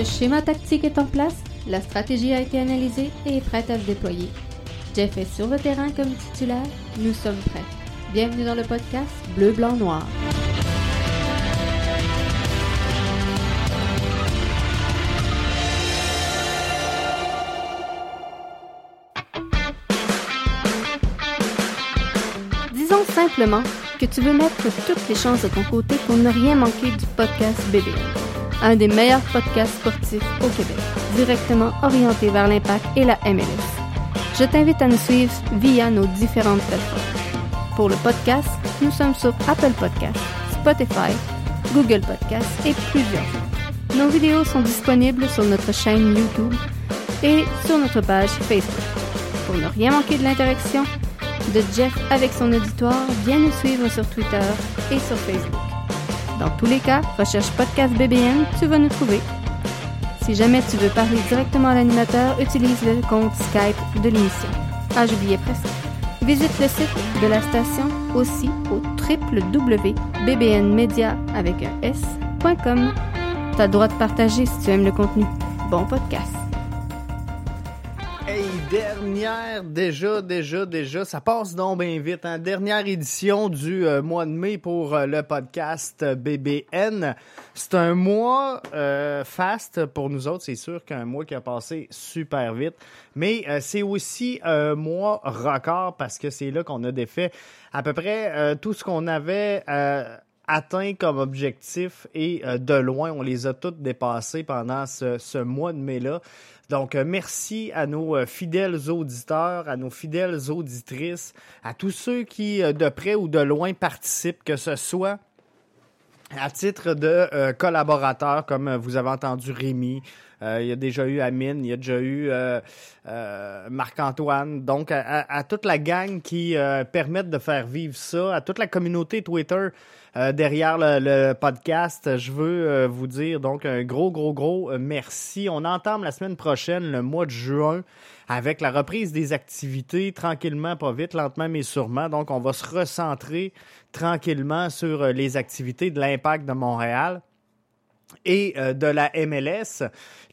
Le schéma tactique est en place, la stratégie a été analysée et est prête à se déployer. Jeff est sur le terrain comme titulaire, nous sommes prêts. Bienvenue dans le podcast Bleu, Blanc, Noir. Disons simplement que tu veux mettre toutes les chances de ton côté pour ne rien manquer du podcast BBN, un des meilleurs podcasts sportifs au Québec, directement orienté vers l'impact et la MLS. Je t'invite à nous suivre via nos différentes plateformes. Pour le podcast, nous sommes sur Apple Podcasts, Spotify, Google Podcasts et plusieurs. Nos vidéos sont disponibles sur notre chaîne YouTube et sur notre page Facebook. Pour ne rien manquer de l'interaction, de Jeff avec son auditoire, viens nous suivre sur Twitter et sur Facebook. Dans tous les cas, recherche Podcast BBN, tu vas nous trouver. Si jamais tu veux parler directement à l'animateur, utilise le compte Skype de l'émission. Ah, j'oubliais presque. Visite le site de la station aussi au www.bbnmedia avec un s.com. T'as le droit de partager si tu aimes le contenu. Bon podcast. Dernière, déjà, déjà, déjà, ça passe donc bien vite. Hein? Dernière édition du euh, mois de mai pour euh, le podcast BBN. C'est un mois euh, fast pour nous autres. C'est sûr qu'un mois qui a passé super vite. Mais euh, c'est aussi un mois record parce que c'est là qu'on a défait à peu près tout ce qu'on avait atteint comme objectif et euh, de loin, on les a toutes dépassés pendant ce, mois de mai-là. Donc, euh, merci à nos euh, fidèles auditeurs, à nos fidèles auditrices, à tous ceux qui, de près ou de loin, participent, que ce soit à titre de collaborateur, comme vous avez entendu Rémi, il y a déjà eu Amine, il y a déjà eu euh, euh, Marc-Antoine, donc à, à- toute la gang qui euh, permettent de faire vivre ça, à toute la communauté Twitter euh, derrière le, le podcast, je veux euh, vous dire donc un gros, gros, gros euh, merci. On entame la semaine prochaine, le mois de juin, avec la reprise des activités, tranquillement, pas vite, lentement mais sûrement. Donc, on va se recentrer tranquillement sur euh, les activités de l'impact de Montréal et euh, de la MLS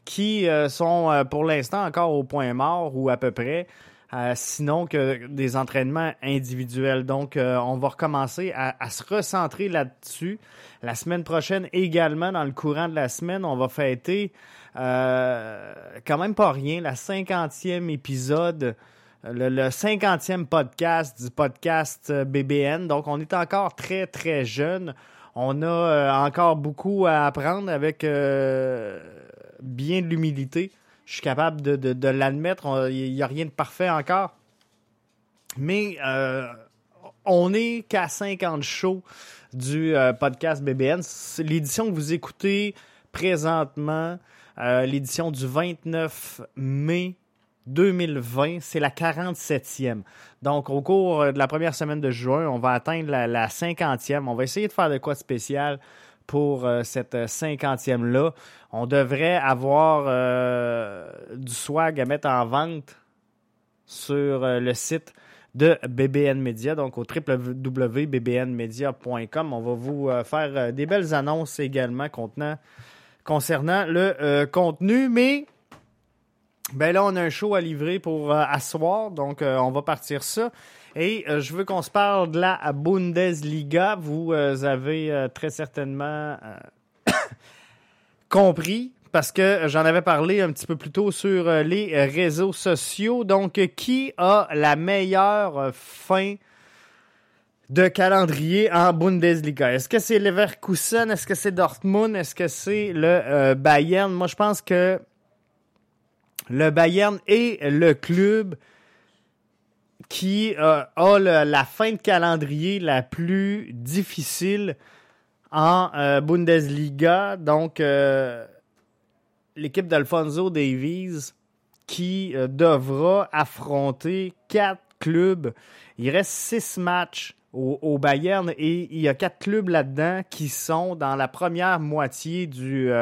qui euh, sont euh, pour l'instant encore au point mort ou à peu près. euh, sinon que des entraînements individuels. Donc, euh, on va recommencer à, à se recentrer là-dessus. La semaine prochaine également, dans le courant de la semaine, on va fêter euh, quand même pas rien, la cinquantième épisode, le, le 50e podcast du podcast BBN. Donc, on est encore très, très jeune. On a euh, encore beaucoup à apprendre avec euh, bien de l'humilité. Je suis capable de, l'admettre. Il n'y a rien de parfait encore. Mais euh, on n'est qu'à 50 shows du podcast BBN. L'édition que vous écoutez présentement, l'édition du 29 mai 2020, c'est la 47e. Donc, au cours euh, de la première semaine de juin, on va atteindre la, la 50e. On va essayer de faire de quoi de spécial pour euh, cette euh, 50e-là. On devrait avoir euh, du swag à mettre en vente sur euh, le site de BBN Media, donc au www.bbnmedia.com. On va vous euh, faire euh, des belles annonces également concernant le euh, contenu, mais ben là, on a un show à livrer pour euh, asseoir, donc euh, on va partir ça. Et euh, je veux qu'on se parle de la Bundesliga. Vous euh, avez euh, très certainement euh, compris parce que j'en avais parlé un petit peu plus tôt sur euh, les euh, réseaux sociaux. Donc, euh, qui a la meilleure euh, fin de calendrier en Bundesliga? Est-ce que c'est Leverkusen? Est-ce que c'est Dortmund? Est-ce que c'est le euh, Bayern? Moi, je pense que le Bayern est le club qui euh, a la fin de calendrier la plus difficile en euh, Bundesliga. Donc, euh, l'équipe d'Alfonso Davies qui devra affronter quatre clubs. Il reste six matchs au, au Bayern et il y a quatre clubs là-dedans qui sont dans la première moitié du,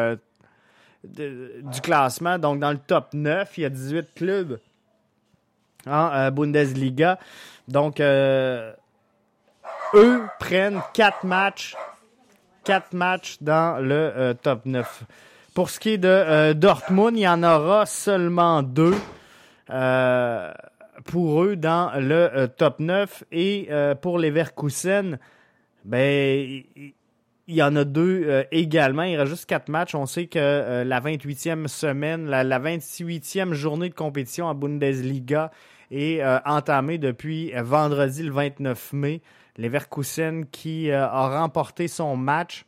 du classement. Donc, dans le top 9, il y a 18 clubs en euh, Bundesliga. Donc, euh, eux prennent quatre matchs, quatre matchs dans le euh, top 9. Pour ce qui est de Dortmund, il y en aura seulement deux pour eux dans le top 9. Et pour les Verkusen, ben, il y en a deux euh, également. Il reste juste quatre matchs. On sait que euh, la 28e semaine, la, 28e journée de compétition en Bundesliga est euh, entamée depuis vendredi le 29 mai. Leverkusen qui a remporté son match.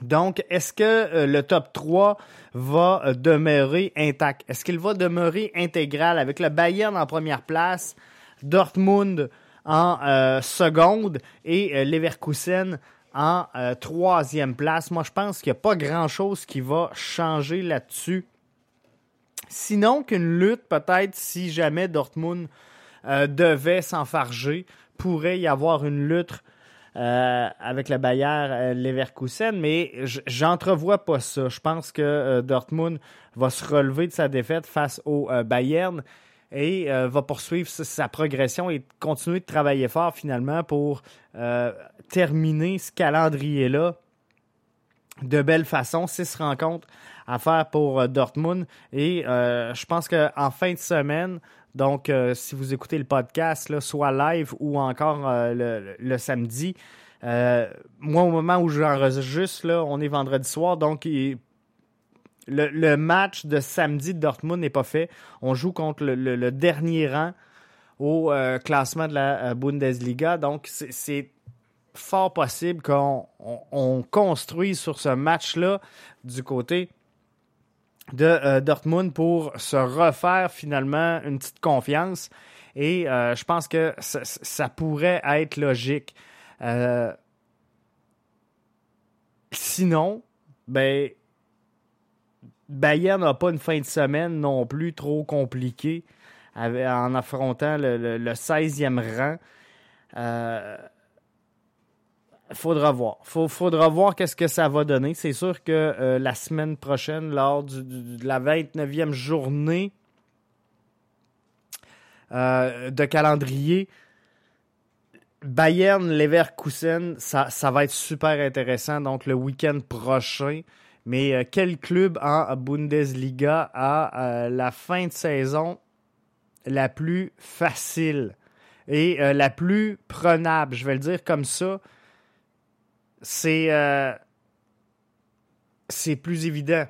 Donc, est-ce que le top 3 va demeurer intact? Est-ce qu'il va demeurer intégral avec le Bayern en première place, Dortmund en seconde et Leverkusen en euh, troisième place. Moi, je pense qu'il n'y a pas grand-chose qui va changer là-dessus. Sinon qu'une lutte, peut-être, si jamais Dortmund euh, devait s'enfarger, pourrait y avoir une lutte euh, avec le Bayer Leverkusen, mais j'entrevois pas ça. Je pense que Dortmund va se relever de sa défaite face au Bayern et va poursuivre sa, progression et continuer de travailler fort finalement pour terminer ce calendrier-là de belle façon. Six rencontres à faire pour euh, Dortmund. Et euh, je pense qu'en fin de semaine, donc euh, si vous écoutez le podcast, là, soit live ou encore le, samedi, moi au moment où j'enregistre, là, on est vendredi soir, donc le, match de samedi de Dortmund n'est pas fait. On joue contre le, dernier rang au classement de la Bundesliga. Donc c'est fort possible qu'on on, construise sur ce match-là du côté de euh, Dortmund pour se refaire finalement une petite confiance. Et euh, je pense que ça, pourrait être logique. Euh, sinon, ben, Bayern n'a pas une fin de semaine non plus trop compliquée en affrontant le, le 16e rang faudra voir. Il faudra voir qu'est-ce que ça va donner. C'est sûr que euh, la semaine prochaine, lors de la 29e journée euh, de calendrier, Bayern Leverkusen, ça va être super intéressant. Donc le week-end prochain. Mais euh, quel club en Bundesliga a la fin de saison la plus facile et la plus prenable, je vais le dire comme ça c'est euh, c'est plus évident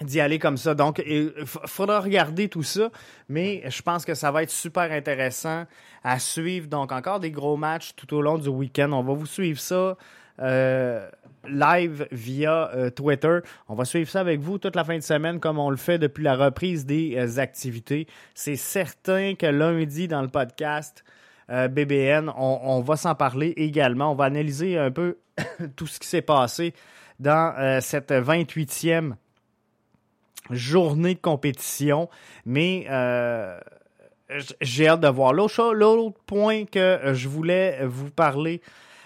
d'y aller comme ça. Donc, il faudra regarder tout ça, mais je pense que ça va être super intéressant à suivre. Donc, encore des gros matchs tout au long du week-end. On va vous suivre ça euh, live via euh, Twitter. On va suivre ça avec vous toute la fin de semaine comme on le fait depuis la reprise des activités. C'est certain que lundi dans le podcast, euh, BBN. On, va s'en parler également. On va analyser un peu tout ce qui s'est passé dans euh, cette 28e journée de compétition. Mais euh, j'ai hâte de voir. L'autre point que je voulais vous parler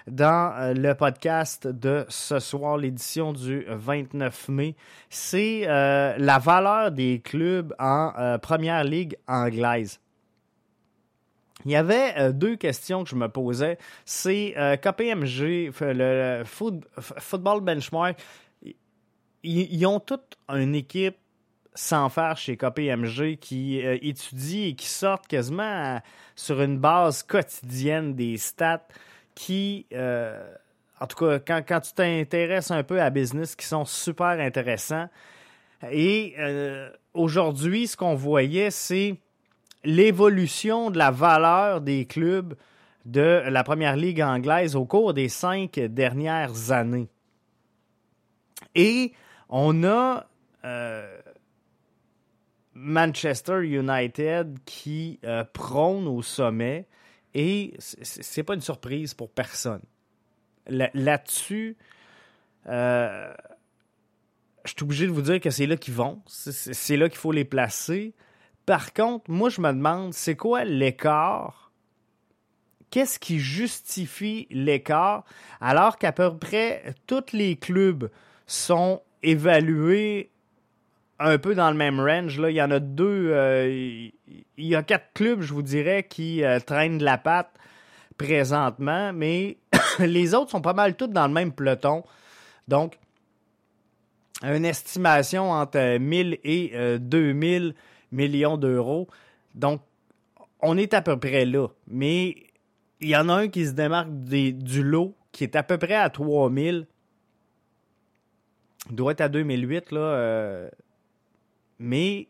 dans le podcast de ce soir, l'édition du 29 mai, c'est la valeur des clubs en Première Ligue anglaise. Il y avait euh, deux questions que je me posais. C'est euh, KPMG, le, Football Benchmark, ils, ont toute une équipe sans faire chez KPMG qui euh, étudie et qui sort quasiment sur une base quotidienne des stats qui, en tout cas, quand, tu t'intéresses un peu à business, qui sont super intéressants. Et aujourd'hui, ce qu'on voyait, c'est l'évolution de la valeur des clubs de la Première Ligue anglaise au cours des cinq dernières années. Et on a euh, Manchester United qui euh, prône au sommet et c'est pas une surprise pour personne. Là-dessus, euh, je suis obligé de vous dire que c'est là qu'ils vont, c'est là qu'il faut les placer. Par contre, moi, je me demande, c'est quoi l'écart? Qu'est-ce qui justifie l'écart alors qu'à peu près tous les clubs sont évalués un peu dans le même range. Il y en a deux, euh, il y a quatre clubs, je vous dirais, qui euh, traînent de la patte présentement, mais les autres sont pas mal tous dans le même peloton. Donc, une estimation entre 1000 et 2000 millions d'euros. Donc, on est à peu près là. Mais il y en a un qui se démarque du lot qui est à peu près à 3000. Il doit être à 2008, là. Mais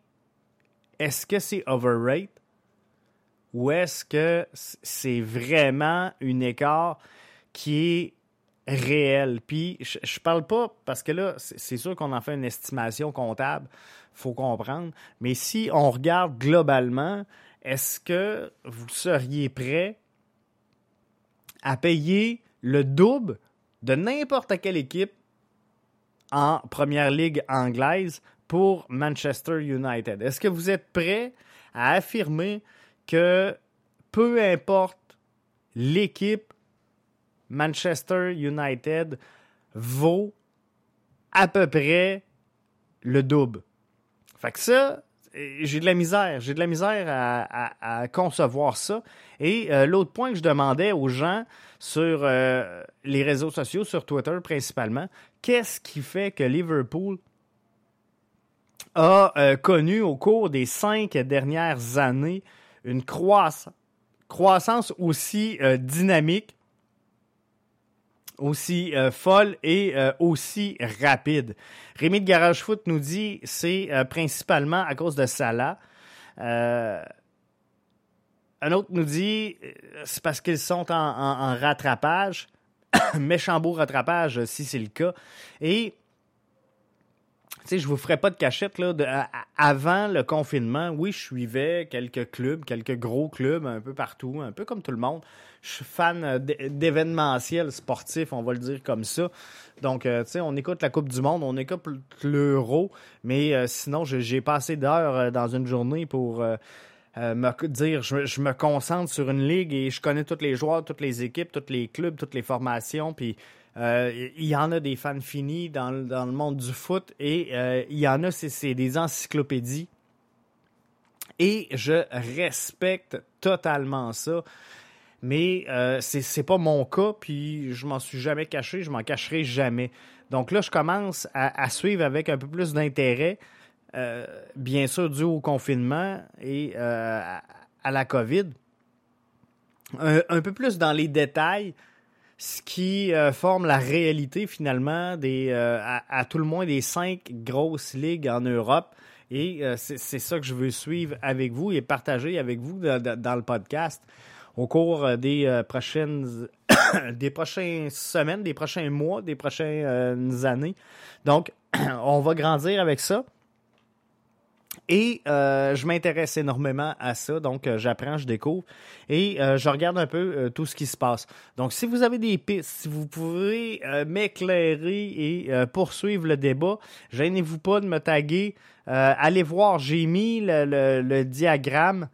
est-ce que c'est overrate ou est-ce que c'est vraiment une écart qui est réel? Puis je, je parle pas parce que là, c'est sûr qu'on en fait une estimation comptable, faut comprendre. Mais si on regarde globalement, est-ce que vous seriez prêt à payer le double de n'importe quelle équipe en première ligue anglaise pour Manchester United. Est-ce que vous êtes prêt à affirmer que peu importe l'équipe, Manchester United vaut à peu près le double? Fait que ça, j'ai de la misère. J'ai de la misère à, concevoir ça. Et euh, l'autre point que je demandais aux gens sur euh, les réseaux sociaux, sur Twitter principalement, qu'est-ce qui fait que Liverpool a euh, connu au cours des cinq dernières années une croissance, aussi dynamique aussi euh, folle et euh, aussi rapide. Rémi de Garage Foot nous dit c'est euh, principalement à cause de Salah. un autre nous dit c'est parce qu'ils sont en, rattrapage, méchant beau rattrapage si c'est le cas. Et sais, je vous ferai pas de cachette là. avant le confinement, oui, je suivais quelques clubs, quelques gros clubs un peu partout, un peu comme tout le monde. Je suis fan euh, d'événementiel sportif, on va le dire comme ça. Donc, euh, tu sais, on écoute la Coupe du Monde, on écoute l'Euro, mais euh, sinon, j'ai pas assez d'heures dans une journée pour me dire je, je, me concentre sur une ligue et je connais tous les joueurs, toutes les équipes, tous les clubs, toutes les formations, puis euh, il y en a des fans finis dans, le monde du foot et euh, il y en a, c'est des encyclopédies. Et je respecte totalement ça. Mais euh, c'est pas mon cas, puis je m'en suis jamais caché, je m'en cacherai jamais. Donc là, je commence à, suivre avec un peu plus d'intérêt, bien sûr dû au confinement et à, la COVID. un, peu plus dans les détails ce qui euh, forme la réalité finalement des, euh, à, tout le moins des cinq grosses ligues en Europe. Et euh, c'est ça que je veux suivre avec vous et partager avec vous dans le podcast au cours des prochaines des prochaines semaines, des prochains mois, des prochaines années. Donc, on va grandir avec ça. Et euh, je m'intéresse énormément à ça, donc euh, j'apprends, je découvre et euh, je regarde un peu tout ce qui se passe. Donc si vous avez des pistes, si vous pouvez m'éclairer et poursuivre le débat, gênez-vous pas de me taguer. allez voir, j'ai mis le, diagramme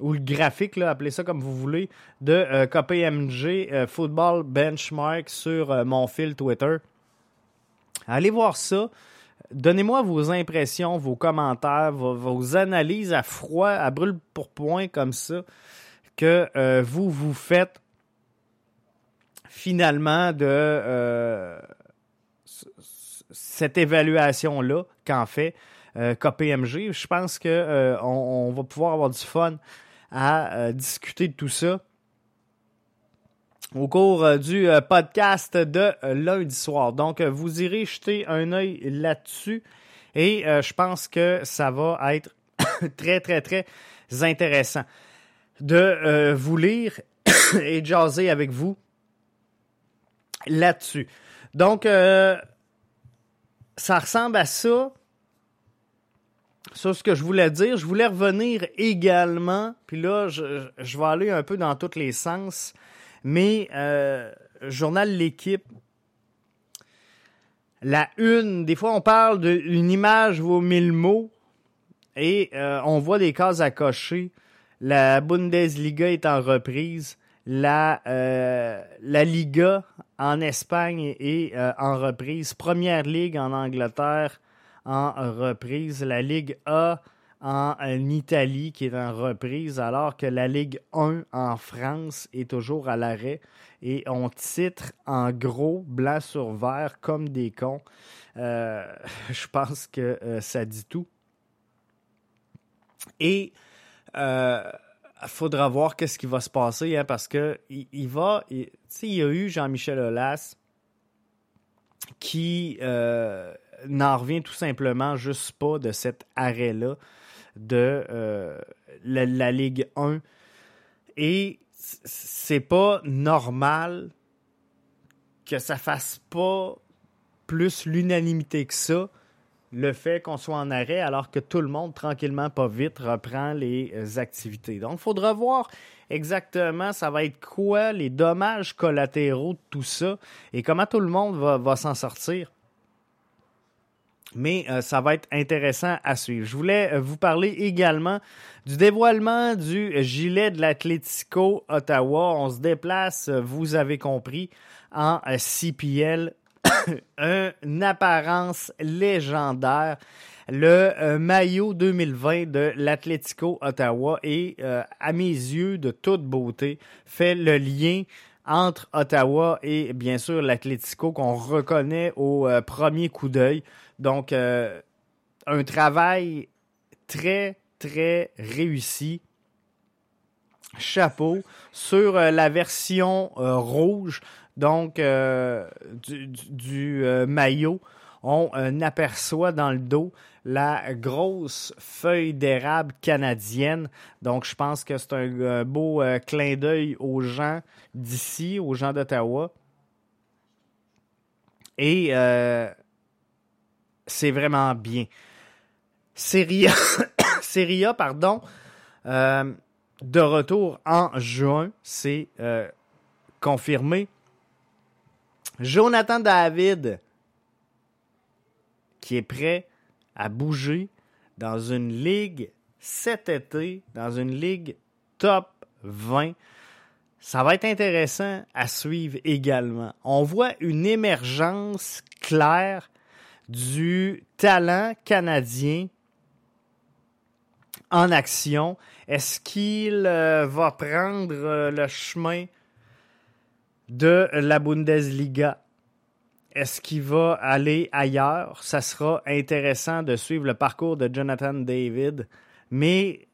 ou le graphique, appelez ça comme vous voulez, de KPMG Football Benchmark sur mon fil Twitter. Allez voir ça. Donnez-moi vos impressions, vos commentaires, vos, analyses à froid, à brûle pour point comme ça, que euh, vous vous faites finalement de euh, cette évaluation-là qu'en fait euh, KPMG. Je pense qu'on on va pouvoir avoir du fun à discuter de tout ça au cours euh, du euh, podcast de euh, lundi soir. Donc, vous irez jeter un œil là-dessus et je pense que ça va être très, très, très intéressant de vous lire et jaser avec vous là-dessus. Donc, ça ressemble à ça. Sur ce que je voulais dire, je voulais revenir également, puis là, je vais aller un peu dans tous les sens mais euh, journal L'équipe, la une, des fois on parle d'une image vaut mille mots et euh, on voit des cases à cocher. La Bundesliga est en reprise. La, euh, la Liga en Espagne est en reprise. Première Ligue en Angleterre en reprise. La Ligue A en, Italie qui est en reprise, alors que la Ligue 1 en France est toujours à l'arrêt. Et on titre en gros, blanc sur vert, comme des cons. Euh, je pense que euh, ça dit tout. Et il euh, faudra voir qu'est-ce qui va se passer, hein, parce que il, va. Il y a eu Jean-Michel Aulas qui n'en revient tout simplement juste pas de cet arrêt-là de euh, la, Ligue 1. Et c'est pas normal que ça fasse pas plus l'unanimité que ça, le fait qu'on soit en arrêt alors que tout le monde, tranquillement, pas vite, reprend les euh, activités. Donc, il faudra voir exactement ça va être quoi les dommages collatéraux de tout ça et comment tout le monde va s'en sortir mais euh, ça va être intéressant à suivre. Je voulais euh, vous parler également du dévoilement du gilet de l'Atlético Ottawa. On se déplace, euh, vous avez compris, en CPL. Une apparence légendaire. Le maillot 2020 de l'Atlético Ottawa et à mes yeux de toute beauté fait le lien entre Ottawa et bien sûr l'Atlético qu'on reconnaît au premier coup d'œil. Donc, euh, un travail très, très réussi. Chapeau sur euh, la version euh, rouge, donc du, maillot. On aperçoit dans le dos la grosse feuille d'érable canadienne. Donc, je pense que c'est un, beau clin d'œil aux gens d'ici, aux gens d'Ottawa. Et c'est vraiment bien. Seria, Seria pardon, euh, de retour en juin, c'est euh, confirmé. Jonathan David, qui est prêt à bouger dans une ligue cet été, dans une ligue top 20. Ça va être intéressant à suivre également. On voit une émergence claire du talent canadien en action. Est-ce qu'il euh, va prendre euh, le chemin de la Bundesliga? Est-ce qu'il va aller ailleurs? Ça sera intéressant de suivre le parcours de Jonathan David, mais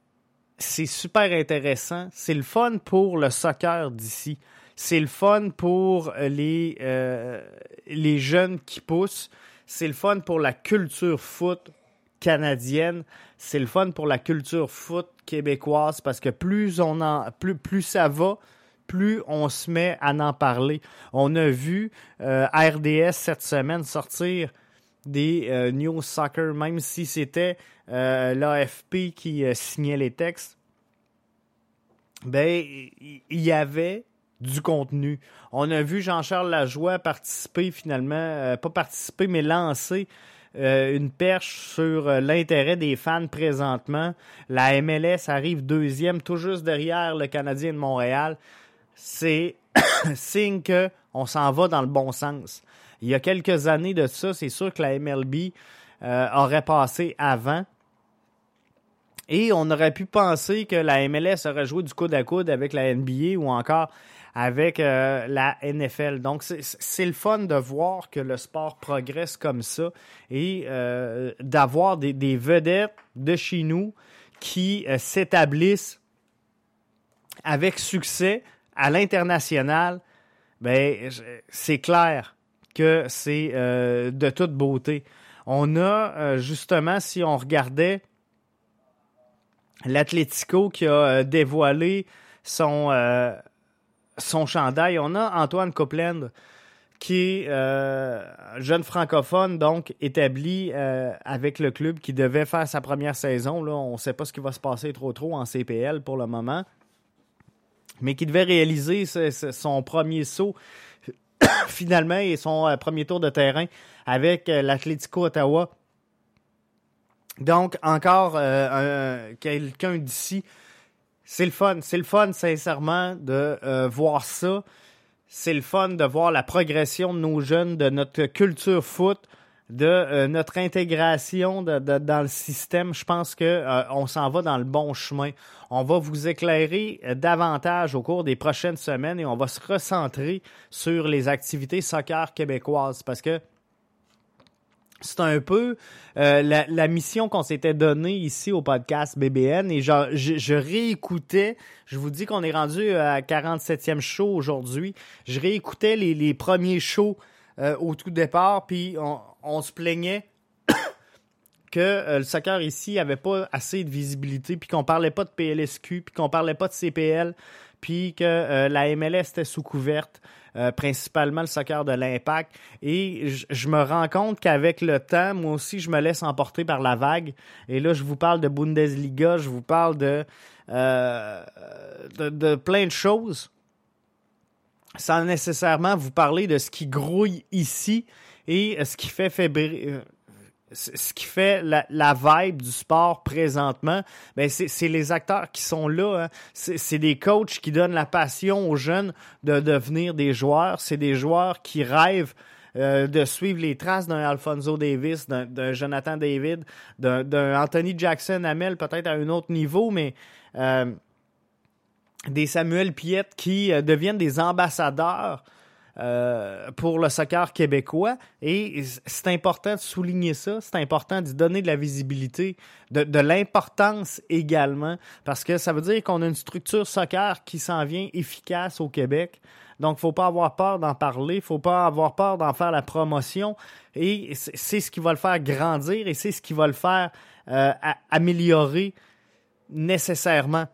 c'est super intéressant. C'est le fun pour le soccer d'ici. C'est le fun pour les, euh, les jeunes qui poussent. C'est le fun pour la culture foot canadienne. C'est le fun pour la culture foot québécoise parce que plus on en, plus, plus ça va, plus on se met à en parler. On a vu euh, RDS cette semaine sortir des euh, News Soccer, même si c'était euh, l'AFP qui signait les textes. Ben, il y avait du contenu. On a vu Jean-Charles Lajoie participer finalement, euh, pas participer, mais lancer euh, une perche sur euh, l'intérêt des fans présentement. La MLS arrive deuxième, tout juste derrière le Canadien de Montréal. C'est signe que on s'en va dans le bon sens. Il y a quelques années de ça, c'est sûr que la MLB aurait passé avant. Et on aurait pu penser que la MLS aurait joué du coude à coude avec la NBA ou encore avec euh, la NFL. Donc, c'est le fun de voir que le sport progresse comme ça et euh, d'avoir des, vedettes de chez nous qui euh, s'établissent avec succès à l'international. Ben, c'est clair que c'est de toute beauté. On a justement, si on regardait l'Atlético qui a dévoilé son son chandail. On a Antoine Copeland, qui est euh, jeune francophone, donc établi euh, avec le club qui devait faire sa première saison. Là, on ne sait pas ce qui va se passer trop trop en CPL pour le moment. Mais qui devait réaliser son premier saut finalement et son euh, premier tour de terrain avec l'Atlético Ottawa. Donc, encore quelqu'un d'ici c'est le fun. C'est le fun, sincèrement, de euh, voir ça. C'est le fun de voir la progression de nos jeunes, de notre culture foot, de notre intégration dans le système, je pense que on s'en va dans le bon chemin. On va vous éclairer davantage au cours des prochaines semaines et on va se recentrer sur les activités soccer québécoises parce que c'est un peu euh, la, mission qu'on s'était donnée ici au podcast BBN et je, je, réécoutais, je vous dis qu'on est rendu à 47e show aujourd'hui, je réécoutais les, premiers shows euh, au tout départ, puis on, se plaignait que euh, le soccer ici avait pas assez de visibilité, puis qu'on parlait pas de PLSQ, puis qu'on parlait pas de CPL, puis que la MLS était sous couverte. Euh, principalement le soccer de l'impact. Et je me rends compte qu'avec le temps, moi aussi, je me laisse emporter par la vague. Et là, je vous parle de Bundesliga, je vous parle de, euh, de, plein de choses sans nécessairement vous parler de ce qui grouille ici et ce qui fait fébrile ce qui fait la, vibe du sport présentement, ben c'est les acteurs qui sont là. Hein. C'est des coachs qui donnent la passion aux jeunes de devenir des joueurs. C'est des joueurs qui rêvent euh, de suivre les traces d'un Alfonso Davis, d'un Jonathan David, d'un Anthony Jackson Amel, peut-être à un autre niveau, mais euh, des Samuel Piette qui euh, deviennent des ambassadeurs euh, pour le soccer québécois. Et c'est important de souligner ça, c'est important de donner de la visibilité, de, l'importance également, parce que ça veut dire qu'on a une structure soccer qui s'en vient efficace au Québec. Donc, faut pas avoir peur d'en parler, faut pas avoir peur d'en faire la promotion. Et c'est ce qui va le faire grandir et c'est ce qui va le faire euh, améliorer nécessairement.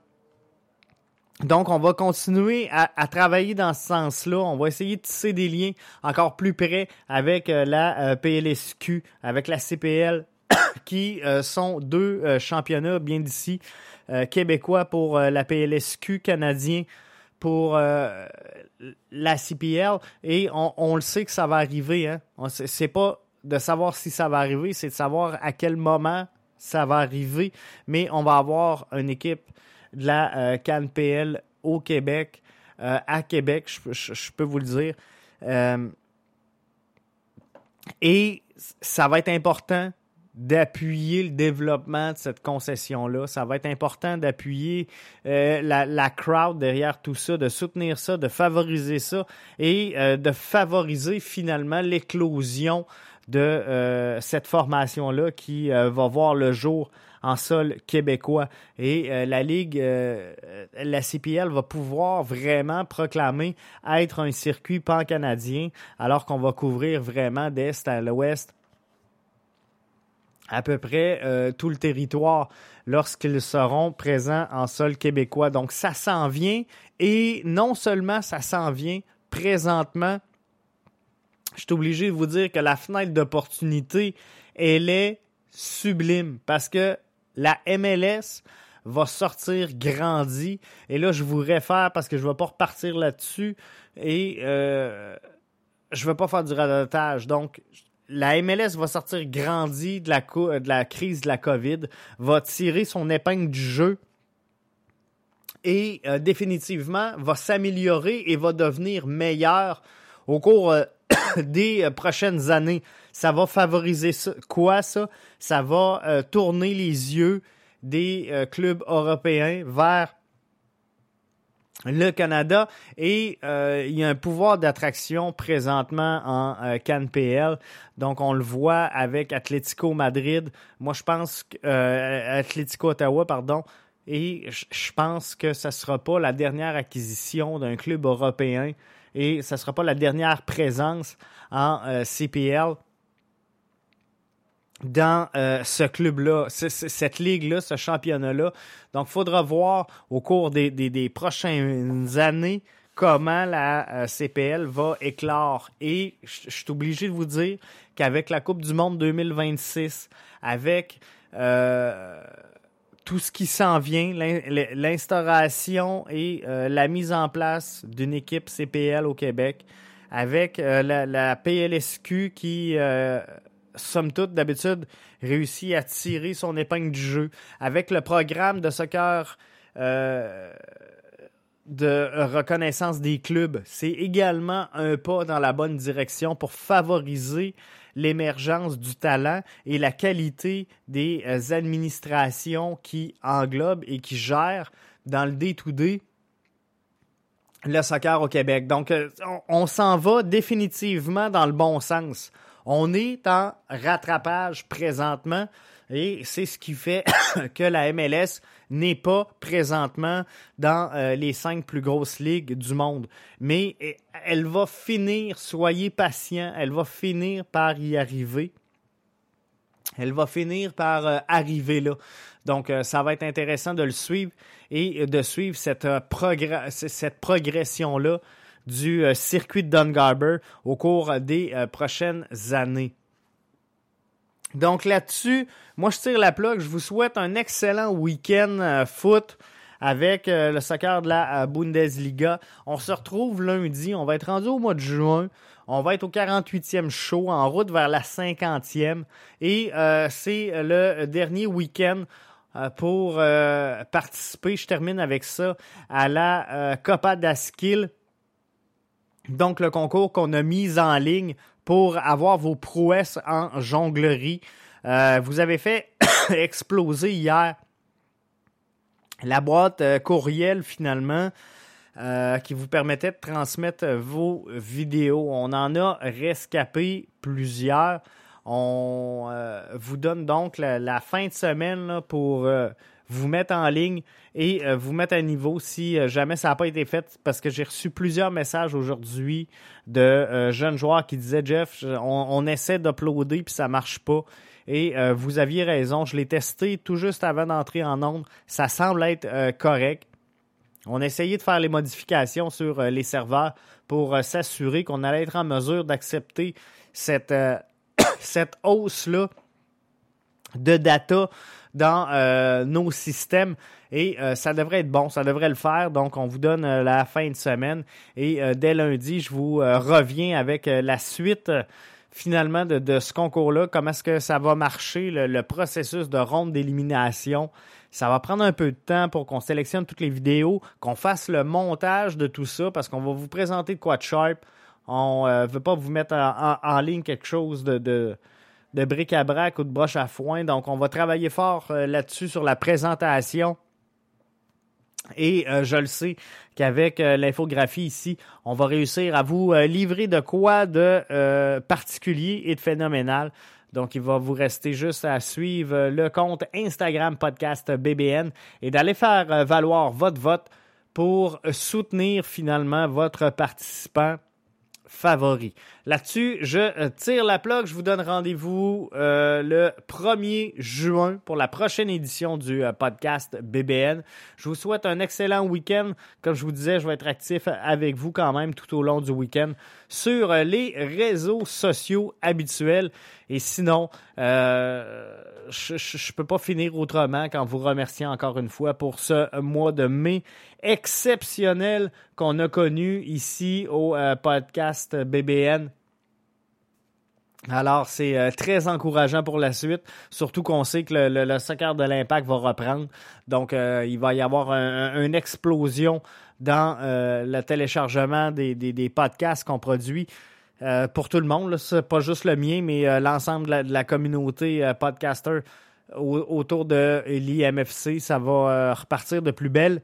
Donc, on va continuer à, travailler dans ce sens-là. On va essayer de tisser des liens encore plus près avec euh, la euh, PLSQ, avec la CPL, qui euh, sont deux championnats bien d'ici, québécois pour la PLSQ, canadien pour la CPL. Et on, le sait que ça va arriver. Hein? C'est pas de savoir si ça va arriver, c'est de savoir à quel moment ça va arriver. Mais on va avoir une équipe de la euh, CanPL au Québec, euh, à Québec, je, peux vous le dire. Euh, et ça va être important d'appuyer le développement de cette concession-là. Ça va être important d'appuyer la, la, crowd derrière tout ça, de soutenir ça, de favoriser ça et de favoriser finalement l'éclosion de cette formation-là qui va voir le jour en sol québécois. Et euh, la Ligue, euh, la CPL va pouvoir vraiment proclamer être un circuit pan-canadien alors qu'on va couvrir vraiment d'est à l'ouest à peu près euh, tout le territoire lorsqu'ils seront présents en sol québécois. Donc ça s'en vient et non seulement ça s'en vient présentement, je suis obligé de vous dire que la fenêtre d'opportunité, elle est sublime parce que la MLS va sortir grandi. Et là, je vous réfère parce que je ne vais pas repartir là-dessus et euh, je ne vais pas faire du radotage. Donc, la MLS va sortir grandi de la, crise de la COVID, va tirer son épingle du jeu et euh, définitivement va s'améliorer et va devenir meilleur au cours euh, des prochaines années. Ça va favoriser quoi ça? Ça va euh, tourner les yeux des euh, clubs européens vers le Canada et euh, il y a un pouvoir d'attraction présentement en CanPL. Donc on le voit avec Atlético Madrid. Moi je pense que Atlético Ottawa pardon et je pense que ne sera pas la dernière acquisition d'un club européen et ce ne sera pas la dernière présence en CPL dans euh, ce club-là, cette ligue-là, ce championnat-là. Donc, il faudra voir au cours des, prochaines années comment la euh, CPL va éclore. Et je suis obligé de vous dire qu'avec la Coupe du Monde 2026, avec euh, tout ce qui s'en vient, l'instauration et la mise en place d'une équipe CPL au Québec, avec la, la, PLSQ qui somme toute, d'habitude, réussit à tirer son épingle du jeu. Avec le programme de soccer euh, de reconnaissance des clubs, c'est également un pas dans la bonne direction pour favoriser l'émergence du talent et la qualité des euh, administrations qui englobent et qui gèrent dans le day-to-day le soccer au Québec. Donc, euh, on, s'en va définitivement dans le bon sens. On est en rattrapage présentement et c'est ce qui fait que la MLS n'est pas présentement dans euh, les cinq plus grosses ligues du monde. Mais eh, elle va finir, soyez patients, elle va finir par y arriver. Elle va finir par euh, arriver là. Donc, ça va être intéressant de le suivre et de suivre cette, euh, cette progression-là du euh, circuit de Dungarber au cours des euh, prochaines années. Donc là-dessus, moi je tire la plaque. Je vous souhaite un excellent week-end foot avec le soccer de la Bundesliga. On se retrouve lundi. On va être rendu au mois de juin. On va être au 48e show en route vers la 50e. Et c'est le dernier week-end euh, pour euh, participer, je termine avec ça, à la euh, Copa d'Askill. Donc, le concours qu'on a mis en ligne pour avoir vos prouesses en jonglerie. vous avez fait exploser hier la boîte courriel finalement qui vous permettait de transmettre vos vidéos. On en a rescapé plusieurs. On euh, vous donne donc la, fin de semaine pour euh, vous mettre en ligne et euh, vous mettre à niveau si jamais ça n'a pas été fait parce que j'ai reçu plusieurs messages aujourd'hui de jeunes joueurs qui disaient Jeff, on, essaie d'uploader puis ça marche pas. Et vous aviez raison, je l'ai testé tout juste avant d'entrer en onde. Ça semble être correct. On a essayé de faire les modifications sur les serveurs pour s'assurer qu'on allait être en mesure d'accepter cette cette hausse-là de data dans euh, nos systèmes et euh, ça devrait être bon, ça devrait le faire. Donc, on vous donne euh, la fin de semaine et dès lundi, je vous reviens avec la suite finalement de, ce concours-là. Comment est-ce que ça va marcher, le, processus de ronde d'élimination? Ça va prendre un peu de temps pour qu'on sélectionne toutes les vidéos, qu'on fasse le montage de tout ça parce qu'on va vous présenter de quoi de sharp. On ne veut pas vous mettre en, ligne quelque chose de, bric-à-brac ou de broche à foin. Donc, on va travailler fort euh, là-dessus sur la présentation. Et euh, je le sais qu'avec l'infographie ici, on va réussir à vous livrer de quoi de particulier et de phénoménal. Donc, il va vous rester juste à suivre le compte Instagram Podcast BBN et d'aller faire valoir votre vote pour soutenir finalement votre participant favoris. Là-dessus, je euh, tire la plaque. Je vous donne rendez-vous euh, le 1er juin pour la prochaine édition du euh, podcast BBN. Je vous souhaite un excellent week-end. Comme je vous disais, je vais être actif avec vous quand même tout au long du week-end sur les réseaux sociaux habituels. Et sinon, je ne peux pas finir autrement qu'en vous remerciant encore une fois pour ce mois de mai exceptionnel qu'on a connu ici au podcast BBN. Alors, c'est euh, très encourageant pour la suite, surtout qu'on sait que le, soccer de l'impact va reprendre. Donc, euh, il va y avoir une explosion dans euh, le téléchargement des, podcasts qu'on produit. Pour tout le monde, c'est pas juste le mien, mais l'ensemble de, la, communauté podcaster autour de l'IMFC, ça va repartir de plus belle.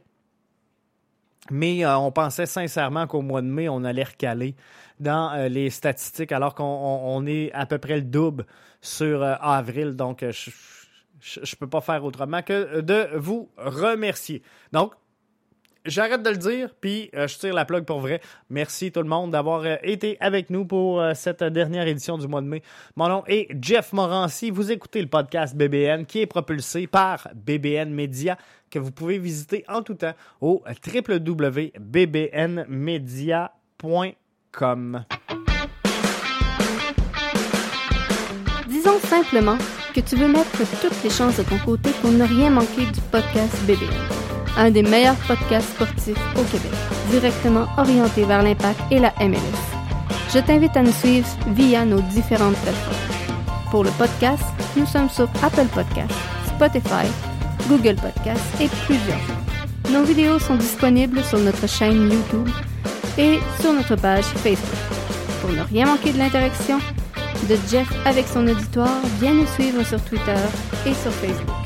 Mais on pensait sincèrement qu'au mois de mai, on allait recaler dans euh, les statistiques, alors qu'on est à peu près le double sur euh, avril. Donc, euh, je ne peux pas faire autrement que de vous remercier. Donc, j'arrête de le dire, puis je tire la plug pour vrai. Merci tout le monde d'avoir été avec nous pour cette dernière édition du mois de mai. Mon nom est Jeff Morancy. Vous écoutez le podcast BBN qui est propulsé par BBN Media que vous pouvez visiter en tout temps au www.bbnmedia.com. Disons simplement que tu veux mettre toutes les chances de ton côté pour ne rien manquer du podcast BBN, un des meilleurs podcasts sportifs au Québec, directement orienté vers l'impact et la MLS. Je t'invite à nous suivre via nos différentes plateformes. Pour le podcast, nous sommes sur Apple Podcasts, Spotify, Google Podcasts et plusieurs Nos vidéos sont disponibles sur notre chaîne YouTube et sur notre page Facebook. Pour ne rien manquer de l'interaction, de Jeff avec son auditoire, viens nous suivre sur Twitter et sur Facebook.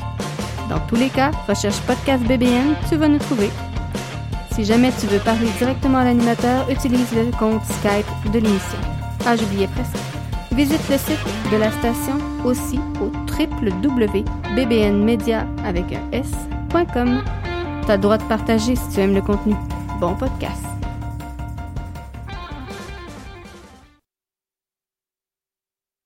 Dans tous les cas, recherche Podcast BBN, tu vas nous trouver. Si jamais tu veux parler directement à l'animateur, utilise le compte Skype de l'émission. Ah, j'oubliais presque. Visite le site de la station aussi au www.bbnmedia avec un s.com. T'as le droit de partager si tu aimes le contenu. Bon podcast.